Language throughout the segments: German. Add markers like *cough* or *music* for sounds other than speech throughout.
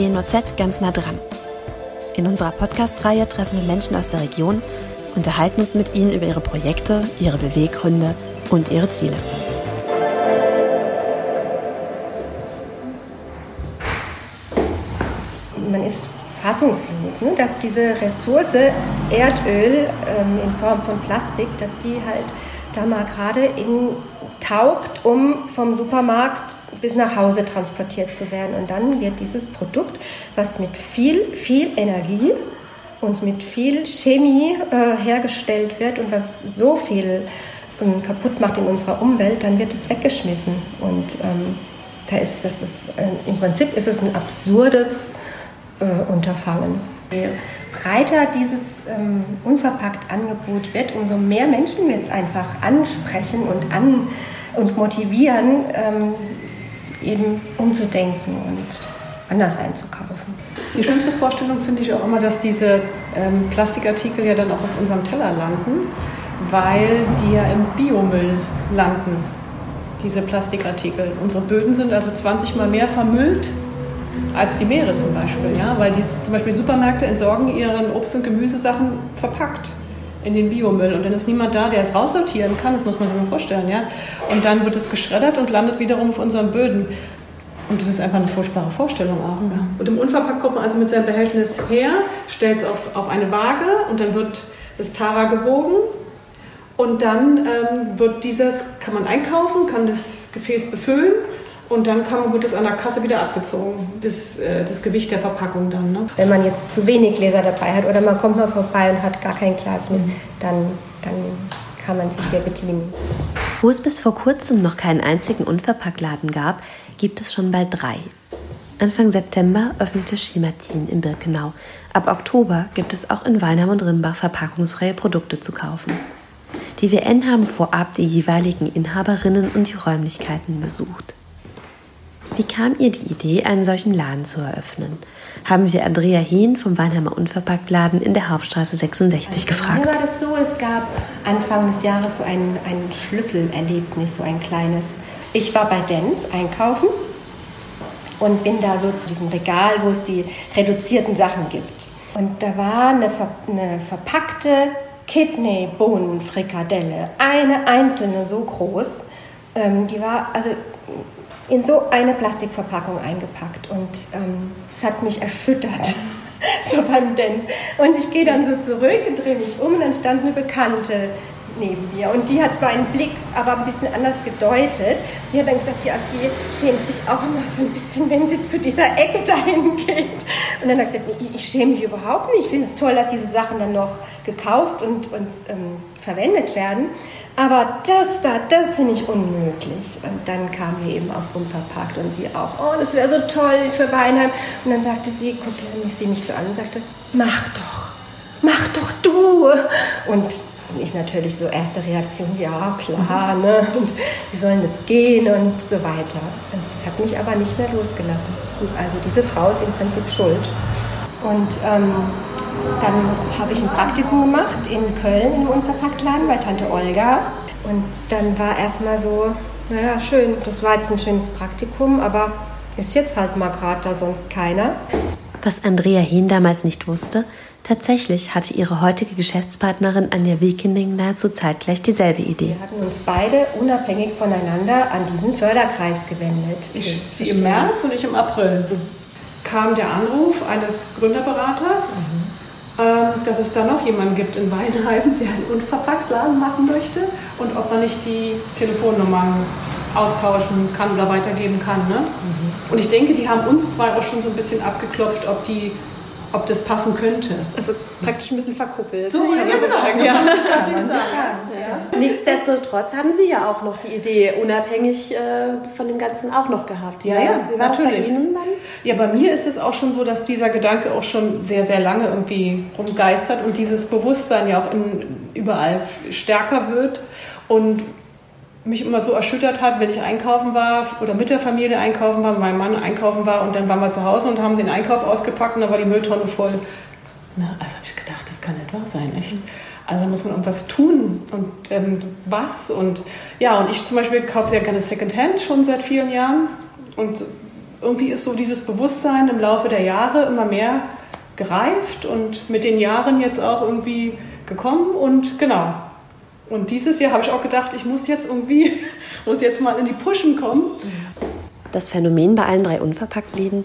WNOZ ganz nah dran. In unserer Podcast-Reihe treffen wir Menschen aus der Region, unterhalten uns mit ihnen über ihre Projekte, ihre Beweggründe und ihre Ziele. Man ist fassungslos, ne? dass diese Ressource Erdöl ähm, in Form von Plastik, dass die halt da mal gerade in taugt, um vom Supermarkt bis nach Hause transportiert zu werden. Und dann wird dieses Produkt, was mit viel, viel Energie und mit viel Chemie äh, hergestellt wird und was so viel ähm, kaputt macht in unserer Umwelt, dann wird es weggeschmissen. Und ähm, da ist das ist, äh, im Prinzip ist es ein absurdes äh, Unterfangen. Je breiter dieses ähm, unverpackt Angebot wird, umso mehr Menschen wird es einfach ansprechen und, an, und motivieren, ähm, eben umzudenken und anders einzukaufen. Die schönste Vorstellung finde ich auch immer, dass diese ähm, Plastikartikel ja dann auch auf unserem Teller landen, weil die ja im Biomüll landen, diese Plastikartikel. Unsere Böden sind also 20 mal mehr vermüllt als die Meere zum Beispiel, ja, weil die zum Beispiel Supermärkte entsorgen ihren Obst- und Gemüsesachen verpackt in den Biomüll und dann ist niemand da, der es raussortieren kann, das muss man sich mal vorstellen, ja. Und dann wird es geschreddert und landet wiederum auf unseren Böden. Und das ist einfach eine furchtbare Vorstellung auch. Ja. Und im Unverpackt kommt man also mit seinem Behältnis her, stellt es auf, auf eine Waage und dann wird das Tara gewogen. Und dann ähm, wird dieses, kann man einkaufen, kann das Gefäß befüllen und dann kann, wird es an der Kasse wieder abgezogen, das, äh, das Gewicht der Verpackung dann. Ne? Wenn man jetzt zu wenig Gläser dabei hat oder man kommt mal vorbei und hat gar kein Glas mit, dann, dann kann man sich hier bedienen. Wo es bis vor kurzem noch keinen einzigen Unverpacktladen gab, gibt es schon bald drei. Anfang September öffnete Schimatin in Birkenau. Ab Oktober gibt es auch in Weinheim und Rimbach verpackungsfreie Produkte zu kaufen. Die WN haben vorab die jeweiligen Inhaberinnen und die Räumlichkeiten besucht. Wie kam ihr die Idee, einen solchen Laden zu eröffnen? Haben wir Andrea Hehn vom Weinheimer Unverpacktladen in der Hauptstraße 66 gefragt. Mir war das so, es gab Anfang des Jahres so ein, ein Schlüsselerlebnis, so ein kleines. Ich war bei Dens einkaufen und bin da so zu diesem Regal, wo es die reduzierten Sachen gibt. Und da war eine, ver eine verpackte Kidney-Bohnen-Frikadelle, eine einzelne so groß. Ähm, die war also in so eine Plastikverpackung eingepackt und ähm, das hat mich erschüttert. *laughs* so beim Dance. Und ich gehe dann so zurück und drehe mich um und dann stand eine Bekannte neben mir und die hat meinen Blick aber ein bisschen anders gedeutet. Die hat dann gesagt, ja, sie schämt sich auch immer so ein bisschen, wenn sie zu dieser Ecke *laughs* dahin geht. Und dann hat sie gesagt, ich schäme mich überhaupt nicht. Ich finde es toll, dass diese Sachen dann noch gekauft und, und ähm, verwendet werden. Aber das da, das finde ich unmöglich. Und dann kam wir eben auf Unverpackt und sie auch, oh, das wäre so toll für Weinheim. Und dann sagte sie, guckte sie mich so an und sagte, mach doch, mach doch du. Und ich natürlich so erste Reaktion, ja klar, ne? und wie sollen das gehen und so weiter. Und das hat mich aber nicht mehr losgelassen. Und also diese Frau ist im Prinzip schuld. Und ähm, dann habe ich ein Praktikum gemacht in Köln im Unverpacktladen bei Tante Olga. Und dann war erstmal so, naja, schön, das war jetzt ein schönes Praktikum, aber ist jetzt halt mal gerade da sonst keiner. Was Andrea Hehn damals nicht wusste, tatsächlich hatte ihre heutige Geschäftspartnerin Anja Wiekening nahezu zeitgleich dieselbe Idee. Wir hatten uns beide unabhängig voneinander an diesen Förderkreis gewendet. Ich, sie im März und ich im April. Kam der Anruf eines Gründerberaters. Mhm dass es da noch jemanden gibt in Weinheim, *laughs* der einen Unverpacktladen machen möchte und ob man nicht die Telefonnummern austauschen kann oder weitergeben kann. Ne? Mhm. Und ich denke, die haben uns zwei auch schon so ein bisschen abgeklopft, ob die ob das passen könnte. Also praktisch ein bisschen verkuppelt. So, ja, genau. Ja. *laughs* Ja. Nichtsdestotrotz haben Sie ja auch noch die Idee unabhängig äh, von dem Ganzen auch noch gehabt. Ja, ja, Wie war natürlich. Das bei Ihnen dann? Ja, bei mir ist es auch schon so, dass dieser Gedanke auch schon sehr, sehr lange irgendwie rumgeistert und dieses Bewusstsein ja auch in, überall stärker wird. Und mich immer so erschüttert hat, wenn ich einkaufen war oder mit der Familie einkaufen war, mein Mann einkaufen war und dann waren wir zu Hause und haben den Einkauf ausgepackt und da war die Mülltonne voll. Na, also habe ich gedacht, das kann nicht wahr sein, echt. Also muss man irgendwas tun und ähm, was und ja und ich zum Beispiel kaufe ja gerne Secondhand schon seit vielen Jahren und irgendwie ist so dieses Bewusstsein im Laufe der Jahre immer mehr gereift und mit den Jahren jetzt auch irgendwie gekommen und genau. Und dieses Jahr habe ich auch gedacht, ich muss jetzt irgendwie, *laughs* muss jetzt mal in die Pushen kommen. Das Phänomen bei allen drei Unverpacktläden,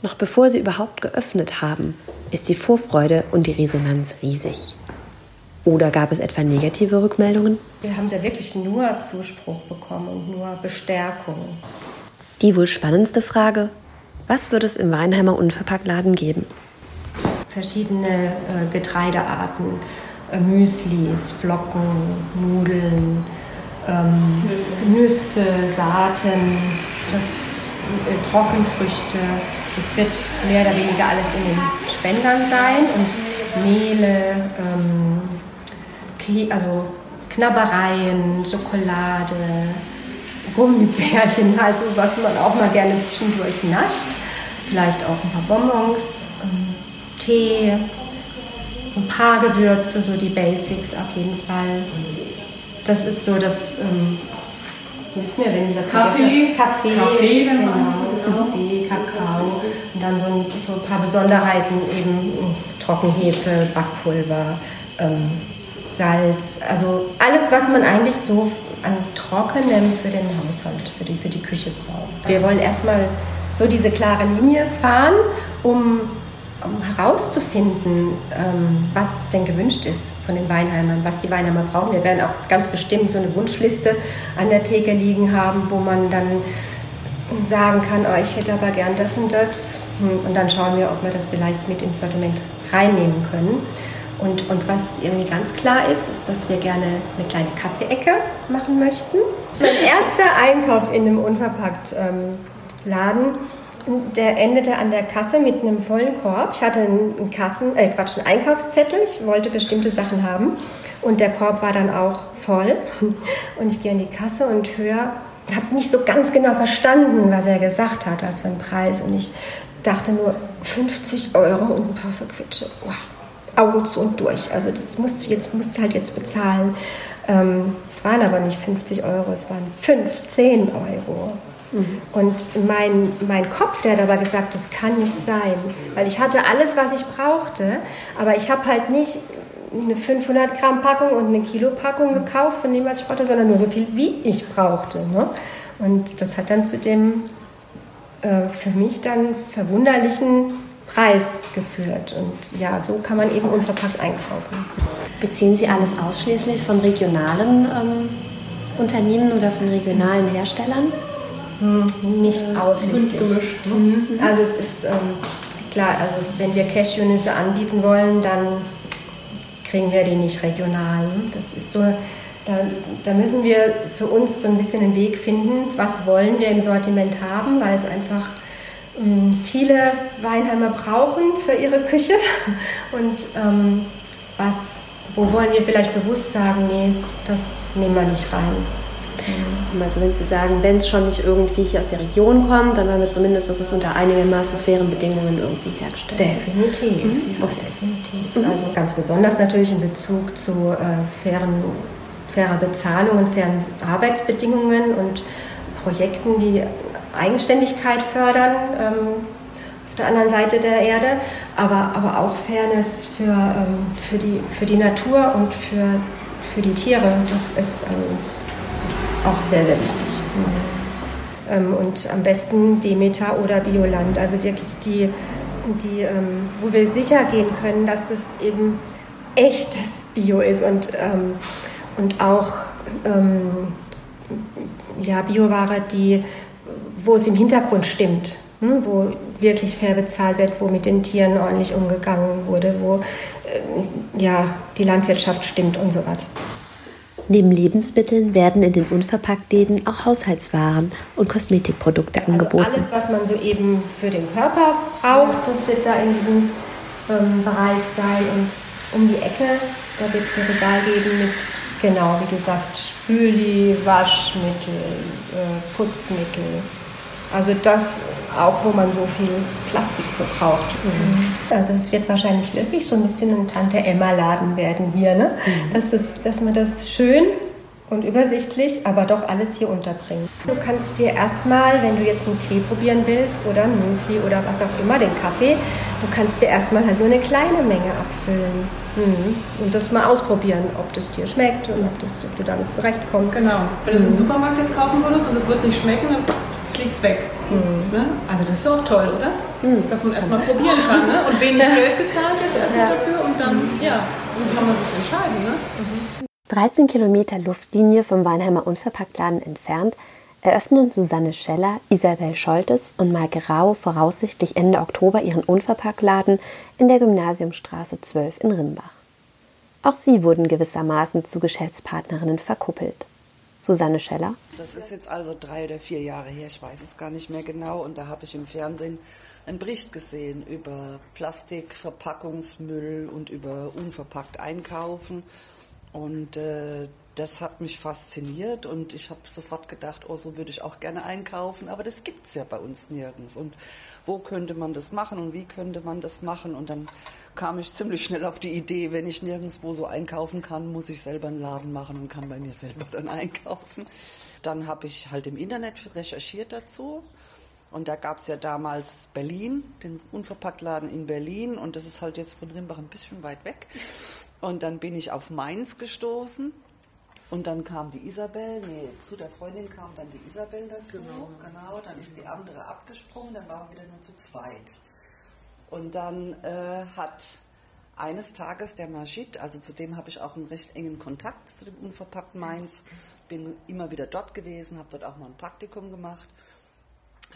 noch bevor sie überhaupt geöffnet haben, ist die Vorfreude und die Resonanz riesig. Oder gab es etwa negative Rückmeldungen? Wir haben da wirklich nur Zuspruch bekommen und nur Bestärkung. Die wohl spannendste Frage, was wird es im Weinheimer Unverpacktladen geben? Verschiedene äh, Getreidearten, äh, Müslis, Flocken, Nudeln, ähm, Nüsse. Saaten, das, äh, Trockenfrüchte. Das wird mehr oder weniger alles in den Spendern sein und Mehle, ähm, also Knabbereien, Schokolade, Gummibärchen, also was man auch mal gerne zwischendurch nascht. Vielleicht auch ein paar Bonbons, ähm, Tee, ein paar Gewürze, so die Basics auf jeden Fall. Das ist so das, ähm, mir, wenn ich das Kaffee, Kaffee, Kaffee genau, Kaffee, Kakao. Und dann so ein, so ein paar Besonderheiten eben Trockenhefe, Backpulver, ähm, Salz, also alles, was man eigentlich so an Trockenem für den Haushalt, für die, für die Küche braucht. Wir wollen erstmal so diese klare Linie fahren, um, um herauszufinden, ähm, was denn gewünscht ist von den Weinheimern, was die Weinheimer brauchen. Wir werden auch ganz bestimmt so eine Wunschliste an der Theke liegen haben, wo man dann sagen kann, oh, ich hätte aber gern das und das. Hm, und dann schauen wir, ob wir das vielleicht mit ins Sortiment reinnehmen können. Und, und was irgendwie ganz klar ist, ist, dass wir gerne eine kleine Kaffeeecke machen möchten. Mein erster Einkauf in einem Unverpackt-Laden, ähm, der endete an der Kasse mit einem vollen Korb. Ich hatte einen Kassen, äh Quatsch, einen Einkaufszettel. Ich wollte bestimmte Sachen haben und der Korb war dann auch voll. Und ich gehe an die Kasse und höre, habe nicht so ganz genau verstanden, was er gesagt hat, was für ein Preis. Und ich dachte nur 50 Euro und ein paar Verquitsche. Wow Augen zu und durch. Also das musst du jetzt, musst du halt jetzt bezahlen. Ähm, es waren aber nicht 50 Euro, es waren 15 Euro. Mhm. Und mein, mein Kopf, der hat aber gesagt, das kann nicht sein. Weil ich hatte alles, was ich brauchte, aber ich habe halt nicht eine 500 Gramm Packung und eine Kilo Packung gekauft von dem, was ich brauchte, sondern nur so viel, wie ich brauchte. Ne? Und das hat dann zu dem äh, für mich dann verwunderlichen Preis geführt. Und ja, so kann man eben unverpackt einkaufen. Beziehen Sie alles ausschließlich von regionalen ähm, Unternehmen oder von regionalen Herstellern? Hm, nicht ausschließlich. Mhm. Also es ist ähm, klar, also wenn wir Cashewnüsse anbieten wollen, dann kriegen wir die nicht regional. Das ist so, da, da, müssen wir für uns so ein bisschen einen Weg finden, was wollen wir im Sortiment haben, weil es einfach viele Weinheimer brauchen für ihre Küche und ähm, was, wo wollen wir vielleicht bewusst sagen, nee, das nehmen wir nicht rein. Mhm. Also wenn Sie sagen, wenn es schon nicht irgendwie hier aus der Region kommt, dann wollen wir zumindest, dass es unter einigermaßen fairen Bedingungen irgendwie hergestellt wird. Definitiv, mhm. ja, definitiv. Mhm. Also ganz besonders natürlich in Bezug zu äh, fairen, fairer Bezahlung und fairen Arbeitsbedingungen und Projekten, die Eigenständigkeit fördern ähm, auf der anderen Seite der Erde, aber, aber auch Fairness für, ähm, für, die, für die Natur und für, für die Tiere. Das ist an uns auch sehr, sehr wichtig. Mhm. Ähm, und am besten Demeter oder Bioland, also wirklich die, die ähm, wo wir sicher gehen können, dass das eben echtes Bio ist und, ähm, und auch ähm, ja, Bioware, die wo es im Hintergrund stimmt, hm, wo wirklich fair bezahlt wird, wo mit den Tieren ordentlich umgegangen wurde, wo äh, ja, die Landwirtschaft stimmt und sowas. Neben Lebensmitteln werden in den Unverpacktläden auch Haushaltswaren und Kosmetikprodukte also angeboten. Alles, was man so eben für den Körper braucht, das wird da in diesem ähm, Bereich sein. Und um die Ecke, da wird es ein Regal geben mit, genau wie du sagst, Spüli, Waschmittel, äh, Putzmittel, also das auch, wo man so viel Plastik verbraucht. Mhm. Also es wird wahrscheinlich wirklich so ein bisschen ein Tante-Emma-Laden werden hier, ne? Mhm. Dass, das, dass man das schön und übersichtlich, aber doch alles hier unterbringen. Du kannst dir erstmal, wenn du jetzt einen Tee probieren willst oder ein Müsli oder was auch immer, den Kaffee, du kannst dir erstmal halt nur eine kleine Menge abfüllen mhm. und das mal ausprobieren, ob das dir schmeckt und ob, das, ob du damit zurechtkommst. Genau. Wenn du es im Supermarkt jetzt kaufen würdest und es wird nicht schmecken, dann fliegt es weg. Mhm. Ne? Also das ist auch toll, oder? Mhm. Dass man erstmal probieren kann ne? und wenig *laughs* Geld gezahlt jetzt erstmal ja. dafür und dann, ja, dann kann man sich entscheiden. Ne? 13 Kilometer Luftlinie vom Weinheimer Unverpacktladen entfernt eröffnen Susanne Scheller, Isabel Scholtes und Maike Rau voraussichtlich Ende Oktober ihren Unverpacktladen in der Gymnasiumstraße 12 in Rimbach. Auch sie wurden gewissermaßen zu Geschäftspartnerinnen verkuppelt. Susanne Scheller. Das ist jetzt also drei oder vier Jahre her, ich weiß es gar nicht mehr genau. Und da habe ich im Fernsehen einen Bericht gesehen über Plastik, Verpackungsmüll und über unverpackt Einkaufen. Und äh, das hat mich fasziniert und ich habe sofort gedacht, oh, so würde ich auch gerne einkaufen, aber das gibt es ja bei uns nirgends. Und wo könnte man das machen und wie könnte man das machen? Und dann kam ich ziemlich schnell auf die Idee, wenn ich nirgendwo so einkaufen kann, muss ich selber einen Laden machen und kann bei mir selber dann *laughs* einkaufen. Dann habe ich halt im Internet recherchiert dazu. Und da gab es ja damals Berlin, den Unverpacktladen in Berlin. Und das ist halt jetzt von Rimbach ein bisschen weit weg. Und dann bin ich auf Mainz gestoßen. Und dann kam die Isabel, nee, zu der Freundin kam dann die Isabel dazu. Genau, genau dann ist die andere abgesprungen, dann waren wir wieder nur zu zweit. Und dann äh, hat eines Tages der Majid, also zu dem habe ich auch einen recht engen Kontakt zu dem unverpackten Mainz, bin immer wieder dort gewesen, habe dort auch mal ein Praktikum gemacht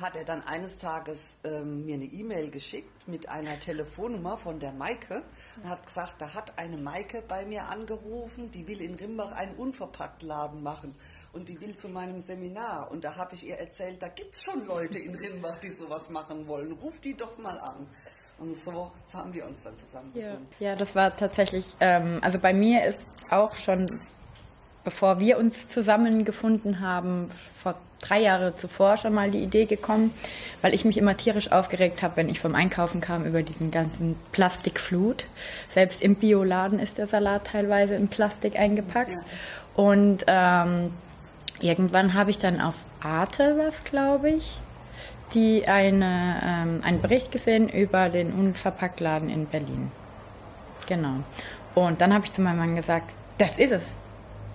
hat er dann eines Tages ähm, mir eine E-Mail geschickt mit einer Telefonnummer von der Maike und hat gesagt, da hat eine Maike bei mir angerufen, die will in Rimbach einen Unverpacktladen machen und die will zu meinem Seminar. Und da habe ich ihr erzählt, da gibt es schon Leute in Rimbach, die sowas machen wollen. Ruf die doch mal an. Und so, haben wir uns dann zusammengefunden. Ja, ja das war tatsächlich, ähm, also bei mir ist auch schon bevor wir uns zusammengefunden haben, vor drei Jahre zuvor schon mal die Idee gekommen, weil ich mich immer tierisch aufgeregt habe, wenn ich vom Einkaufen kam über diesen ganzen Plastikflut. Selbst im Bioladen ist der Salat teilweise in Plastik eingepackt. Und ähm, irgendwann habe ich dann auf Arte was, glaube ich, die eine, ähm, einen Bericht gesehen über den Unverpacktladen in Berlin. Genau. Und dann habe ich zu meinem Mann gesagt, das ist es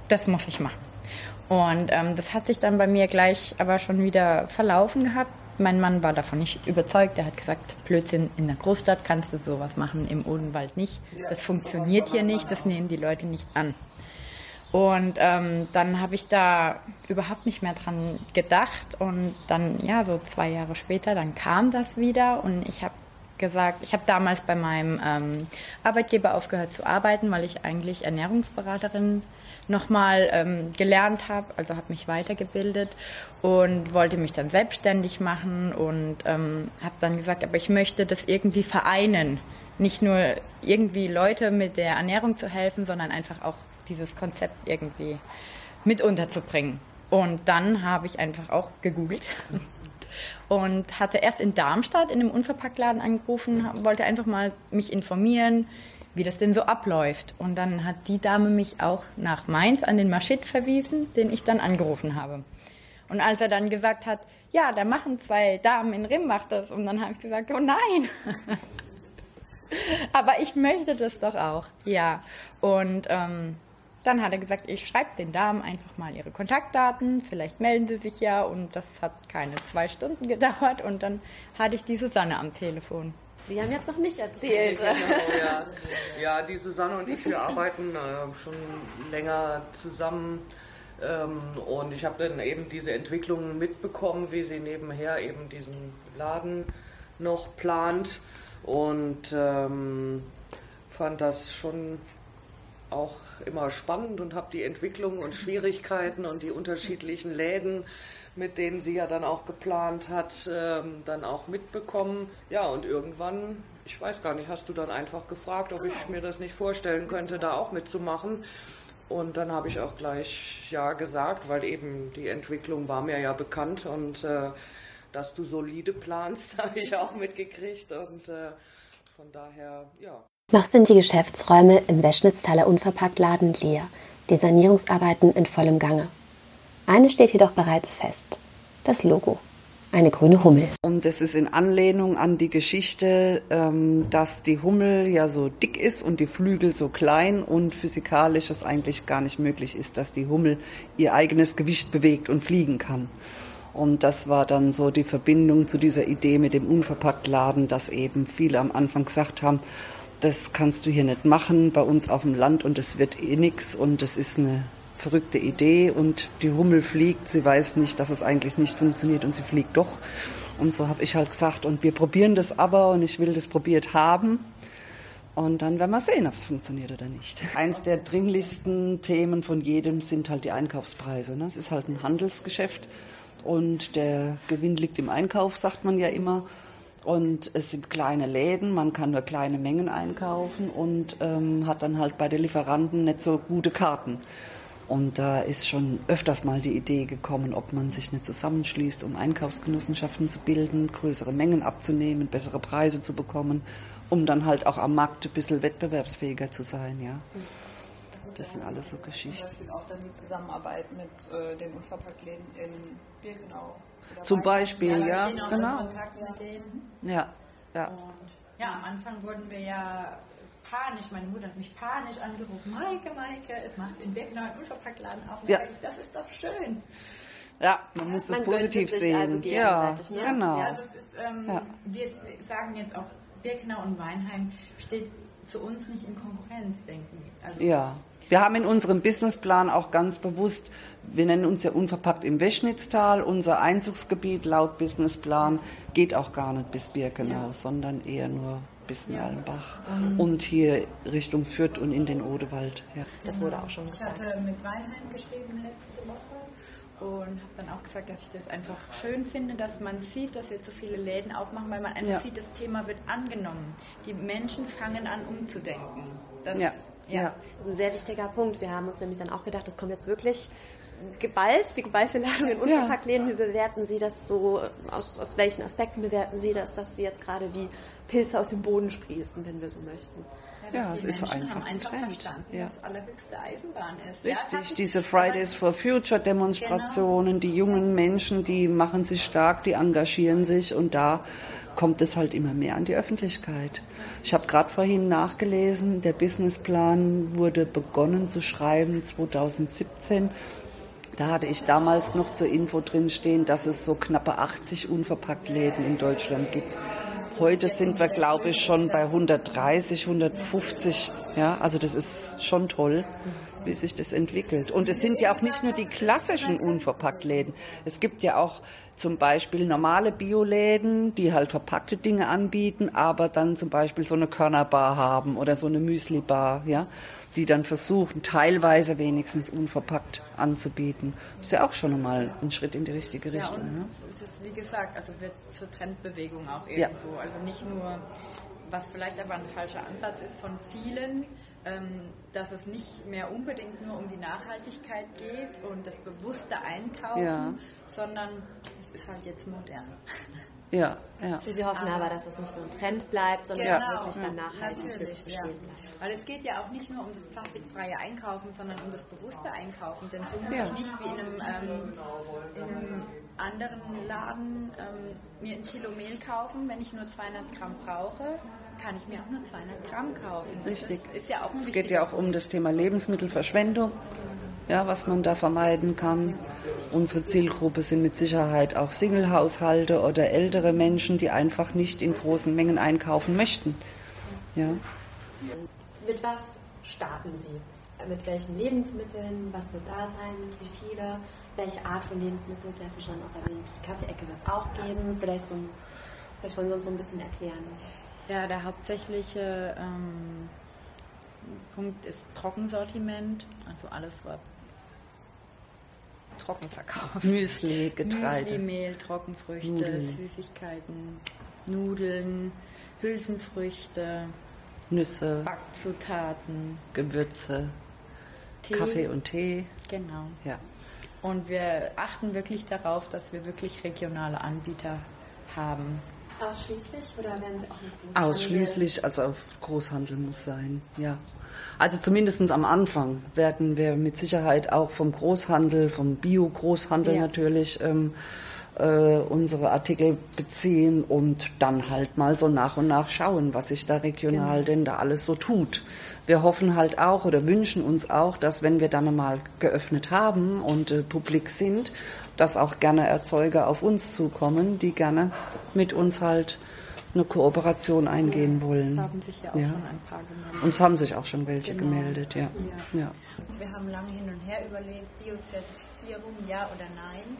das muss ich machen. Und ähm, das hat sich dann bei mir gleich aber schon wieder verlaufen gehabt. Mein Mann war davon nicht überzeugt. Er hat gesagt, Blödsinn, in der Großstadt kannst du sowas machen, im Odenwald nicht. Das funktioniert hier nicht, das nehmen die Leute nicht an. Und ähm, dann habe ich da überhaupt nicht mehr dran gedacht. Und dann, ja, so zwei Jahre später, dann kam das wieder und ich habe gesagt, ich habe damals bei meinem ähm, Arbeitgeber aufgehört zu arbeiten, weil ich eigentlich Ernährungsberaterin nochmal ähm, gelernt habe, also habe mich weitergebildet und wollte mich dann selbstständig machen und ähm, habe dann gesagt, aber ich möchte das irgendwie vereinen, nicht nur irgendwie Leute mit der Ernährung zu helfen, sondern einfach auch dieses Konzept irgendwie mit unterzubringen. Und dann habe ich einfach auch gegoogelt und hatte erst in Darmstadt in einem Unverpacktladen angerufen, wollte einfach mal mich informieren, wie das denn so abläuft. Und dann hat die Dame mich auch nach Mainz an den Maschit verwiesen, den ich dann angerufen habe. Und als er dann gesagt hat, ja, da machen zwei Damen in Rimbach das, und dann habe ich gesagt, oh nein. *laughs* Aber ich möchte das doch auch, ja. Und ähm, dann hat er gesagt, ich schreibe den Damen einfach mal ihre Kontaktdaten, vielleicht melden sie sich ja. Und das hat keine zwei Stunden gedauert. Und dann hatte ich die Susanne am Telefon. Sie haben jetzt noch nicht erzählt. Genau, *laughs* ja. ja, die Susanne und ich, wir arbeiten äh, schon länger zusammen. Ähm, und ich habe dann eben diese Entwicklung mitbekommen, wie sie nebenher eben diesen Laden noch plant. Und ähm, fand das schon auch immer spannend und habe die Entwicklung und Schwierigkeiten und die unterschiedlichen Läden, mit denen sie ja dann auch geplant hat, ähm, dann auch mitbekommen. Ja, und irgendwann, ich weiß gar nicht, hast du dann einfach gefragt, ob ich mir das nicht vorstellen könnte, da auch mitzumachen. Und dann habe ich auch gleich ja gesagt, weil eben die Entwicklung war mir ja bekannt und äh, dass du solide planst, *laughs* habe ich auch mitgekriegt und äh, von daher, ja. Noch sind die Geschäftsräume im Weschnitztaler Unverpacktladen leer. Die Sanierungsarbeiten in vollem Gange. Eine steht jedoch bereits fest. Das Logo. Eine grüne Hummel. Und das ist in Anlehnung an die Geschichte, ähm, dass die Hummel ja so dick ist und die Flügel so klein und physikalisch es eigentlich gar nicht möglich ist, dass die Hummel ihr eigenes Gewicht bewegt und fliegen kann. Und das war dann so die Verbindung zu dieser Idee mit dem Unverpacktladen, dass eben viele am Anfang gesagt haben, das kannst du hier nicht machen bei uns auf dem Land und es wird eh nix und das ist eine verrückte Idee und die Hummel fliegt, sie weiß nicht, dass es eigentlich nicht funktioniert und sie fliegt doch. Und so habe ich halt gesagt, und wir probieren das aber und ich will das probiert haben. Und dann werden wir sehen, ob es funktioniert oder nicht. Eins der dringlichsten Themen von jedem sind halt die Einkaufspreise. Ne? Es ist halt ein Handelsgeschäft und der Gewinn liegt im Einkauf, sagt man ja immer. Und es sind kleine Läden, man kann nur kleine Mengen einkaufen und ähm, hat dann halt bei den Lieferanten nicht so gute Karten. Und da ist schon öfters mal die Idee gekommen, ob man sich nicht zusammenschließt, um Einkaufsgenossenschaften zu bilden, größere Mengen abzunehmen, bessere Preise zu bekommen, um dann halt auch am Markt ein bisschen wettbewerbsfähiger zu sein, ja. Das sind alles so Geschichten. Zum Beispiel auch dann die Zusammenarbeit mit äh, den Unverpacktläden in Birkenau. Zum Beispiel, ja, genau. Ja, ja. ja, am Anfang wurden wir ja panisch, meine Mutter hat mich panisch angerufen, Maike, Maike, es macht in Birkenau einen Unverpacktladen auf. Ja. Das ist doch schön. Ja, man muss das positiv sehen. Also ja, ne? genau. Ja, ist, ähm, ja. Wir sagen jetzt auch, Birkenau und Weinheim steht zu uns nicht in Konkurrenz, denken wir. Also ja. Wir haben in unserem Businessplan auch ganz bewusst, wir nennen uns ja unverpackt im Weschnitztal, unser Einzugsgebiet laut Businessplan geht auch gar nicht bis Birkenau, ja. sondern eher nur bis Merlenbach ja. und hier Richtung Fürth und in den Odewald. Ja. Das wurde auch schon gesagt. Ich hatte mit Weinheim geschrieben letzte Woche und habe dann auch gesagt, dass ich das einfach schön finde, dass man sieht, dass jetzt so viele Läden aufmachen, weil man einfach ja. sieht, das Thema wird angenommen. Die Menschen fangen an umzudenken. Das, ja. Ja. ein sehr wichtiger Punkt. Wir haben uns nämlich dann auch gedacht, das kommt jetzt wirklich geballt, die geballte Ladung in Unverpacktläden. Wie bewerten Sie das so? Aus, aus welchen Aspekten bewerten Sie das, dass Sie jetzt gerade wie Pilze aus dem Boden sprießen, wenn wir so möchten? Ja, es ist einfach ein Trend. Ja. Das allerhöchste Eisenbahn ist. Richtig, diese Fridays for Future Demonstrationen, genau. die jungen Menschen, die machen sich stark, die engagieren sich und da kommt es halt immer mehr an die Öffentlichkeit. Ich habe gerade vorhin nachgelesen, der Businessplan wurde begonnen zu schreiben 2017 da hatte ich damals noch zur Info drin stehen, dass es so knappe 80 Unverpacktläden in Deutschland gibt. Heute sind wir, glaube ich, schon bei 130, 150. Ja, also das ist schon toll, wie sich das entwickelt. Und es sind ja auch nicht nur die klassischen Unverpacktläden. Es gibt ja auch zum Beispiel normale Bioläden, die halt verpackte Dinge anbieten, aber dann zum Beispiel so eine Körnerbar haben oder so eine Müslibar, ja, die dann versuchen, teilweise wenigstens unverpackt anzubieten. Das ist ja auch schon einmal ein Schritt in die richtige Richtung. Ja, ne? Es ist, wie gesagt, also wird zur Trendbewegung auch irgendwo. Ja. Also nicht nur, was vielleicht aber ein falscher Ansatz ist von vielen, ähm, dass es nicht mehr unbedingt nur um die Nachhaltigkeit geht und das bewusste Einkaufen, ja. sondern ist halt jetzt modern. *laughs* Ja, ja. Sie hoffen aber, aber, dass es nicht nur ein Trend bleibt, sondern genau, wirklich dann nachhaltig wirklich bestehen ja. bleibt. Weil es geht ja auch nicht nur um das plastikfreie Einkaufen, sondern um das bewusste Einkaufen. Denn so muss ja. ich nicht wie in einem, ähm, in einem anderen Laden ähm, mir ein Kilo Mehl kaufen, wenn ich nur 200 Gramm brauche, kann ich mir auch nur 200 Gramm kaufen. Richtig. Ja es geht ja auch um das Thema Lebensmittelverschwendung ja, was man da vermeiden kann. Unsere Zielgruppe sind mit Sicherheit auch Singlehaushalte oder ältere Menschen, die einfach nicht in großen Mengen einkaufen möchten. Ja. Mit was starten Sie? Mit welchen Lebensmitteln? Was wird da sein? Wie viele? Welche Art von Lebensmitteln? Sie haben schon auch erwähnt, die Kaffeeecke wird es auch geben. Vielleicht, so, vielleicht wollen Sie uns so ein bisschen erklären. Ja, der hauptsächliche ähm, Punkt ist Trockensortiment, also alles, was trocken verkauft. Müsli, Getreide. Müsli, Mehl, Trockenfrüchte, Nudeln. Süßigkeiten, Nudeln, Hülsenfrüchte, Nüsse, Backzutaten, Gewürze, Tee. Kaffee und Tee. Genau. Ja. Und wir achten wirklich darauf, dass wir wirklich regionale Anbieter haben. Ausschließlich oder werden Sie auch mit Großhandel? Ausschließlich, also Großhandel muss sein, ja. Also zumindest am Anfang werden wir mit Sicherheit auch vom Großhandel, vom Bio-Großhandel ja. natürlich ähm, äh, unsere Artikel beziehen und dann halt mal so nach und nach schauen, was sich da regional genau. denn da alles so tut. Wir hoffen halt auch oder wünschen uns auch, dass wenn wir dann mal geöffnet haben und äh, publik sind, dass auch gerne Erzeuger auf uns zukommen, die gerne mit uns halt eine Kooperation eingehen wollen. Es haben sich ja auch ja. schon ein paar gemeldet. Und es haben sich auch schon welche genau. gemeldet, ja. ja. ja. Wir haben lange hin und her überlegt, Biozertifizierung, ja oder nein.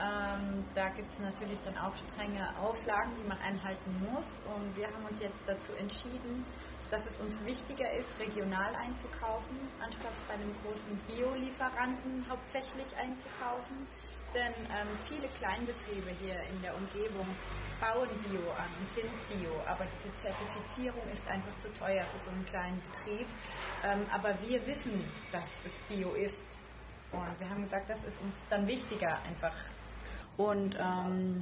Ähm, da gibt es natürlich dann auch strenge Auflagen, die man einhalten muss. Und wir haben uns jetzt dazu entschieden, dass es uns wichtiger ist, regional einzukaufen, anstatt bei einem großen Biolieferanten hauptsächlich einzukaufen. Denn ähm, viele Kleinbetriebe hier in der Umgebung bauen Bio an und sind Bio, aber diese Zertifizierung ist einfach zu teuer für so einen kleinen Betrieb. Ähm, aber wir wissen, dass es Bio ist. Und wir haben gesagt, das ist uns dann wichtiger einfach. Und ähm,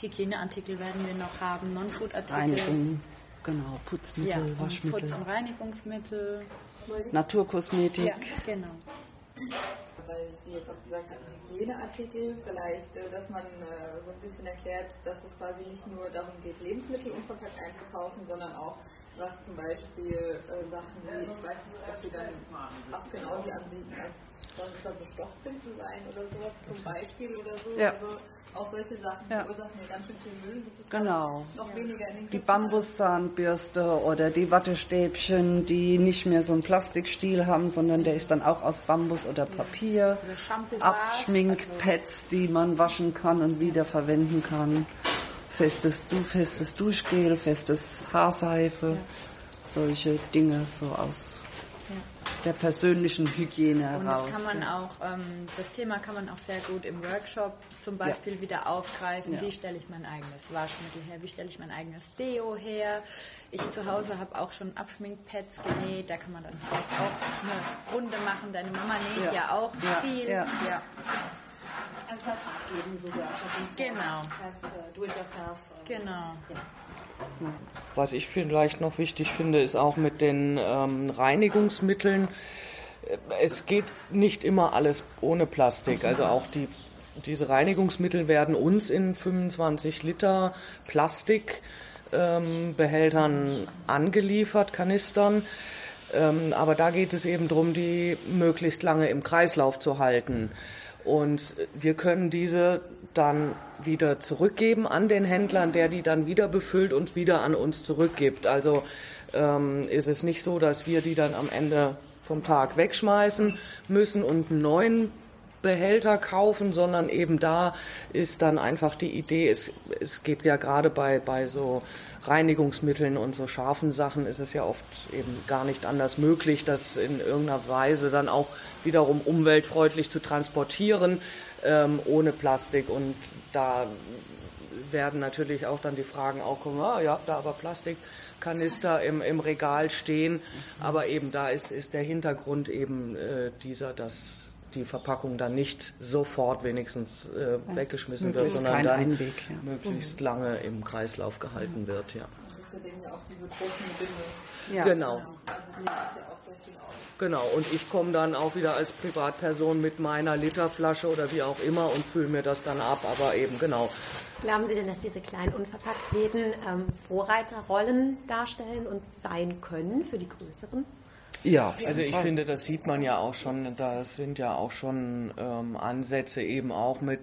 Hygieneartikel werden wir noch haben, Non-Food-Artikel. Reinigung, genau, Putzmittel, ja, Waschmittel. Putz- und Reinigungsmittel. Naturkosmetik. Ja, genau weil Sie jetzt auch gesagt hatten, Hygieneartikel, vielleicht, äh, dass man äh, so ein bisschen erklärt, dass es quasi nicht nur darum geht, Lebensmittel unverpackt einzukaufen, sondern auch was zum Beispiel äh, Sachen wie, ich weiß nicht, ob Sie dann, was genau Sie anbieten, also es dann so Stoffbinden sein oder sowas zum Beispiel oder so. Ja. Also auch solche Sachen ja. verursachen ja ganz schön viel Müll. Das ist genau. noch weniger in den Die Bambuszahnbürste oder die Wattestäbchen, die nicht mehr so einen Plastikstiel haben, sondern der ist dann auch aus Bambus oder Papier. Abschminkpads, die man waschen kann und wieder verwenden kann. Festes, du, festes Duschgel, festes Haarseife. Ja. Solche Dinge so aus der persönlichen Hygiene heraus. Und das kann man auch, ähm, das Thema kann man auch sehr gut im Workshop zum Beispiel ja. wieder aufgreifen. Ja. Wie stelle ich mein eigenes Waschmittel her? Wie stelle ich mein eigenes Deo her? Ich zu Hause habe auch schon Abschminkpads genäht. Da kann man dann vielleicht auch eine Runde machen. Deine Mama näht ja, ja auch viel. Ja. Also abgeben sogar. Genau. Do it yourself. Genau. Was ich vielleicht noch wichtig finde, ist auch mit den ähm, Reinigungsmitteln. Es geht nicht immer alles ohne Plastik. Also auch die, diese Reinigungsmittel werden uns in 25 Liter Plastikbehältern ähm, angeliefert, Kanistern. Ähm, aber da geht es eben darum, die möglichst lange im Kreislauf zu halten. Und wir können diese dann wieder zurückgeben an den Händlern, der die dann wieder befüllt und wieder an uns zurückgibt. Also ähm, ist es nicht so, dass wir die dann am Ende vom Tag wegschmeißen müssen und einen neuen Behälter kaufen, sondern eben da ist dann einfach die Idee, es, es geht ja gerade bei, bei so Reinigungsmitteln und so scharfen Sachen ist es ja oft eben gar nicht anders möglich, das in irgendeiner Weise dann auch wiederum umweltfreundlich zu transportieren, ähm, ohne Plastik. Und da werden natürlich auch dann die Fragen auch kommen, ah, ihr habt da aber Plastikkanister im, im Regal stehen. Aber eben da ist, ist der Hintergrund eben äh, dieser, dass die Verpackung dann nicht sofort wenigstens äh, weggeschmissen wird, sondern dann Einweg, ja. möglichst lange im Kreislauf gehalten wird. Ja. ja. Ja. Genau. Genau, und ich komme dann auch wieder als Privatperson mit meiner Literflasche oder wie auch immer und fülle mir das dann ab, aber eben genau. Glauben Sie denn, dass diese kleinen Unverpacktläden ähm, Vorreiterrollen darstellen und sein können für die größeren? Ja, also ich finde, das sieht man ja auch schon, da sind ja auch schon ähm, Ansätze eben auch mit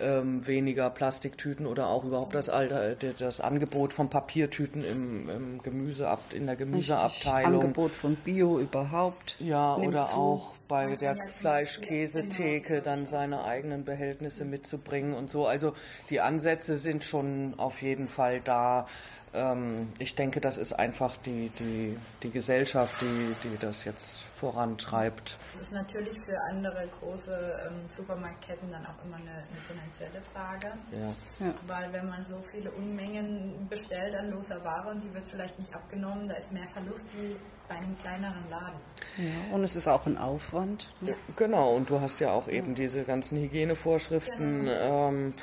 ähm, weniger Plastiktüten oder auch überhaupt das, Alter, das Angebot von Papiertüten im, im Gemüseab, in der Gemüseabteilung. Angebot von Bio überhaupt. Ja, oder zu. auch bei der Fleischkäsetheke dann seine eigenen Behältnisse mitzubringen und so. Also die Ansätze sind schon auf jeden Fall da ähm, ich denke, das ist einfach die, die, die Gesellschaft, die, die das jetzt vorantreibt. Das ist natürlich für andere große ähm, Supermarktketten dann auch immer eine, eine finanzielle Frage. Ja. ja. Weil wenn man so viele Unmengen bestellt an loser Ware und sie wird vielleicht nicht abgenommen, da ist mehr Verlust wie bei einem kleineren Laden. Ja, und es ist auch ein Aufwand. Ja. Genau, und du hast ja auch eben diese ganzen Hygienevorschriften. Genau. Ähm,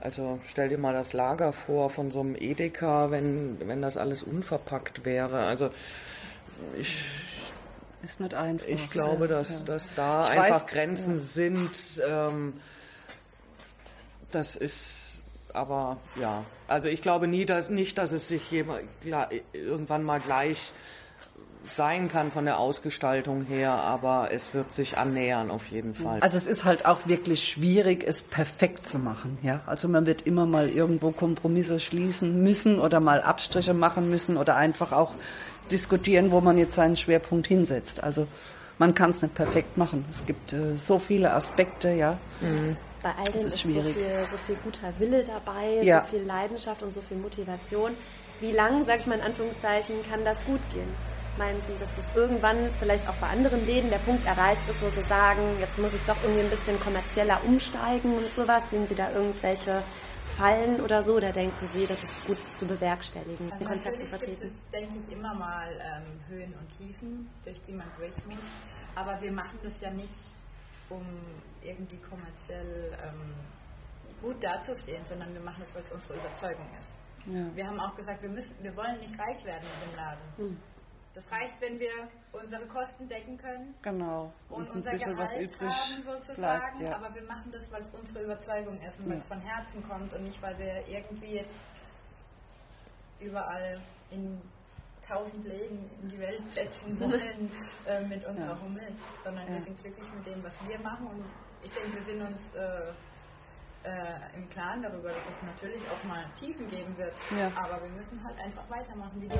Also stell dir mal das Lager vor von so einem Edeka, wenn, wenn das alles unverpackt wäre. Also ich, ist nicht einfach. Ich glaube, dass, ja. dass da ich einfach weiß, Grenzen ja. sind. Ähm, das ist aber ja. Also ich glaube nie, dass nicht, dass es sich jemand, irgendwann mal gleich sein kann von der Ausgestaltung her, aber es wird sich annähern auf jeden Fall. Also es ist halt auch wirklich schwierig, es perfekt zu machen. Ja, also man wird immer mal irgendwo Kompromisse schließen müssen oder mal Abstriche machen müssen oder einfach auch diskutieren, wo man jetzt seinen Schwerpunkt hinsetzt. Also man kann es nicht perfekt machen. Es gibt äh, so viele Aspekte, ja. Mhm. Bei all dem ist, ist so, viel, so viel guter Wille dabei, ja. so viel Leidenschaft und so viel Motivation. Wie lang, sag ich mal in Anführungszeichen, kann das gut gehen? Meinen Sie, dass es irgendwann vielleicht auch bei anderen Läden der Punkt erreicht ist, wo Sie sagen, jetzt muss ich doch irgendwie ein bisschen kommerzieller umsteigen und sowas? Sehen Sie da irgendwelche Fallen oder so? Oder denken Sie, das ist gut zu bewerkstelligen, also ein Konzept zu vertreten? Es ist, denke ich, immer mal ähm, Höhen und Tiefen, durch die man durch muss. Aber wir machen das ja nicht, um irgendwie kommerziell ähm, gut dazustehen, sondern wir machen das, weil es unsere Überzeugung ist. Ja. Wir haben auch gesagt, wir, müssen, wir wollen nicht reich werden mit dem Laden. Hm. Das reicht, wenn wir unsere Kosten decken können. Genau. Und, und unser Gehalt was übrig haben sozusagen. Bleibt, ja. Aber wir machen das, weil es unsere Überzeugung ist und weil es von Herzen kommt und nicht, weil wir irgendwie jetzt überall in tausend Läden in die Welt setzen *laughs* wollen äh, mit unserer ja. Hummel, sondern ja. wir sind glücklich mit dem, was wir machen und ich denke, wir sind uns äh, äh, im Klaren darüber, dass es natürlich auch mal Tiefen geben wird. Ja. Aber wir müssen halt einfach weitermachen.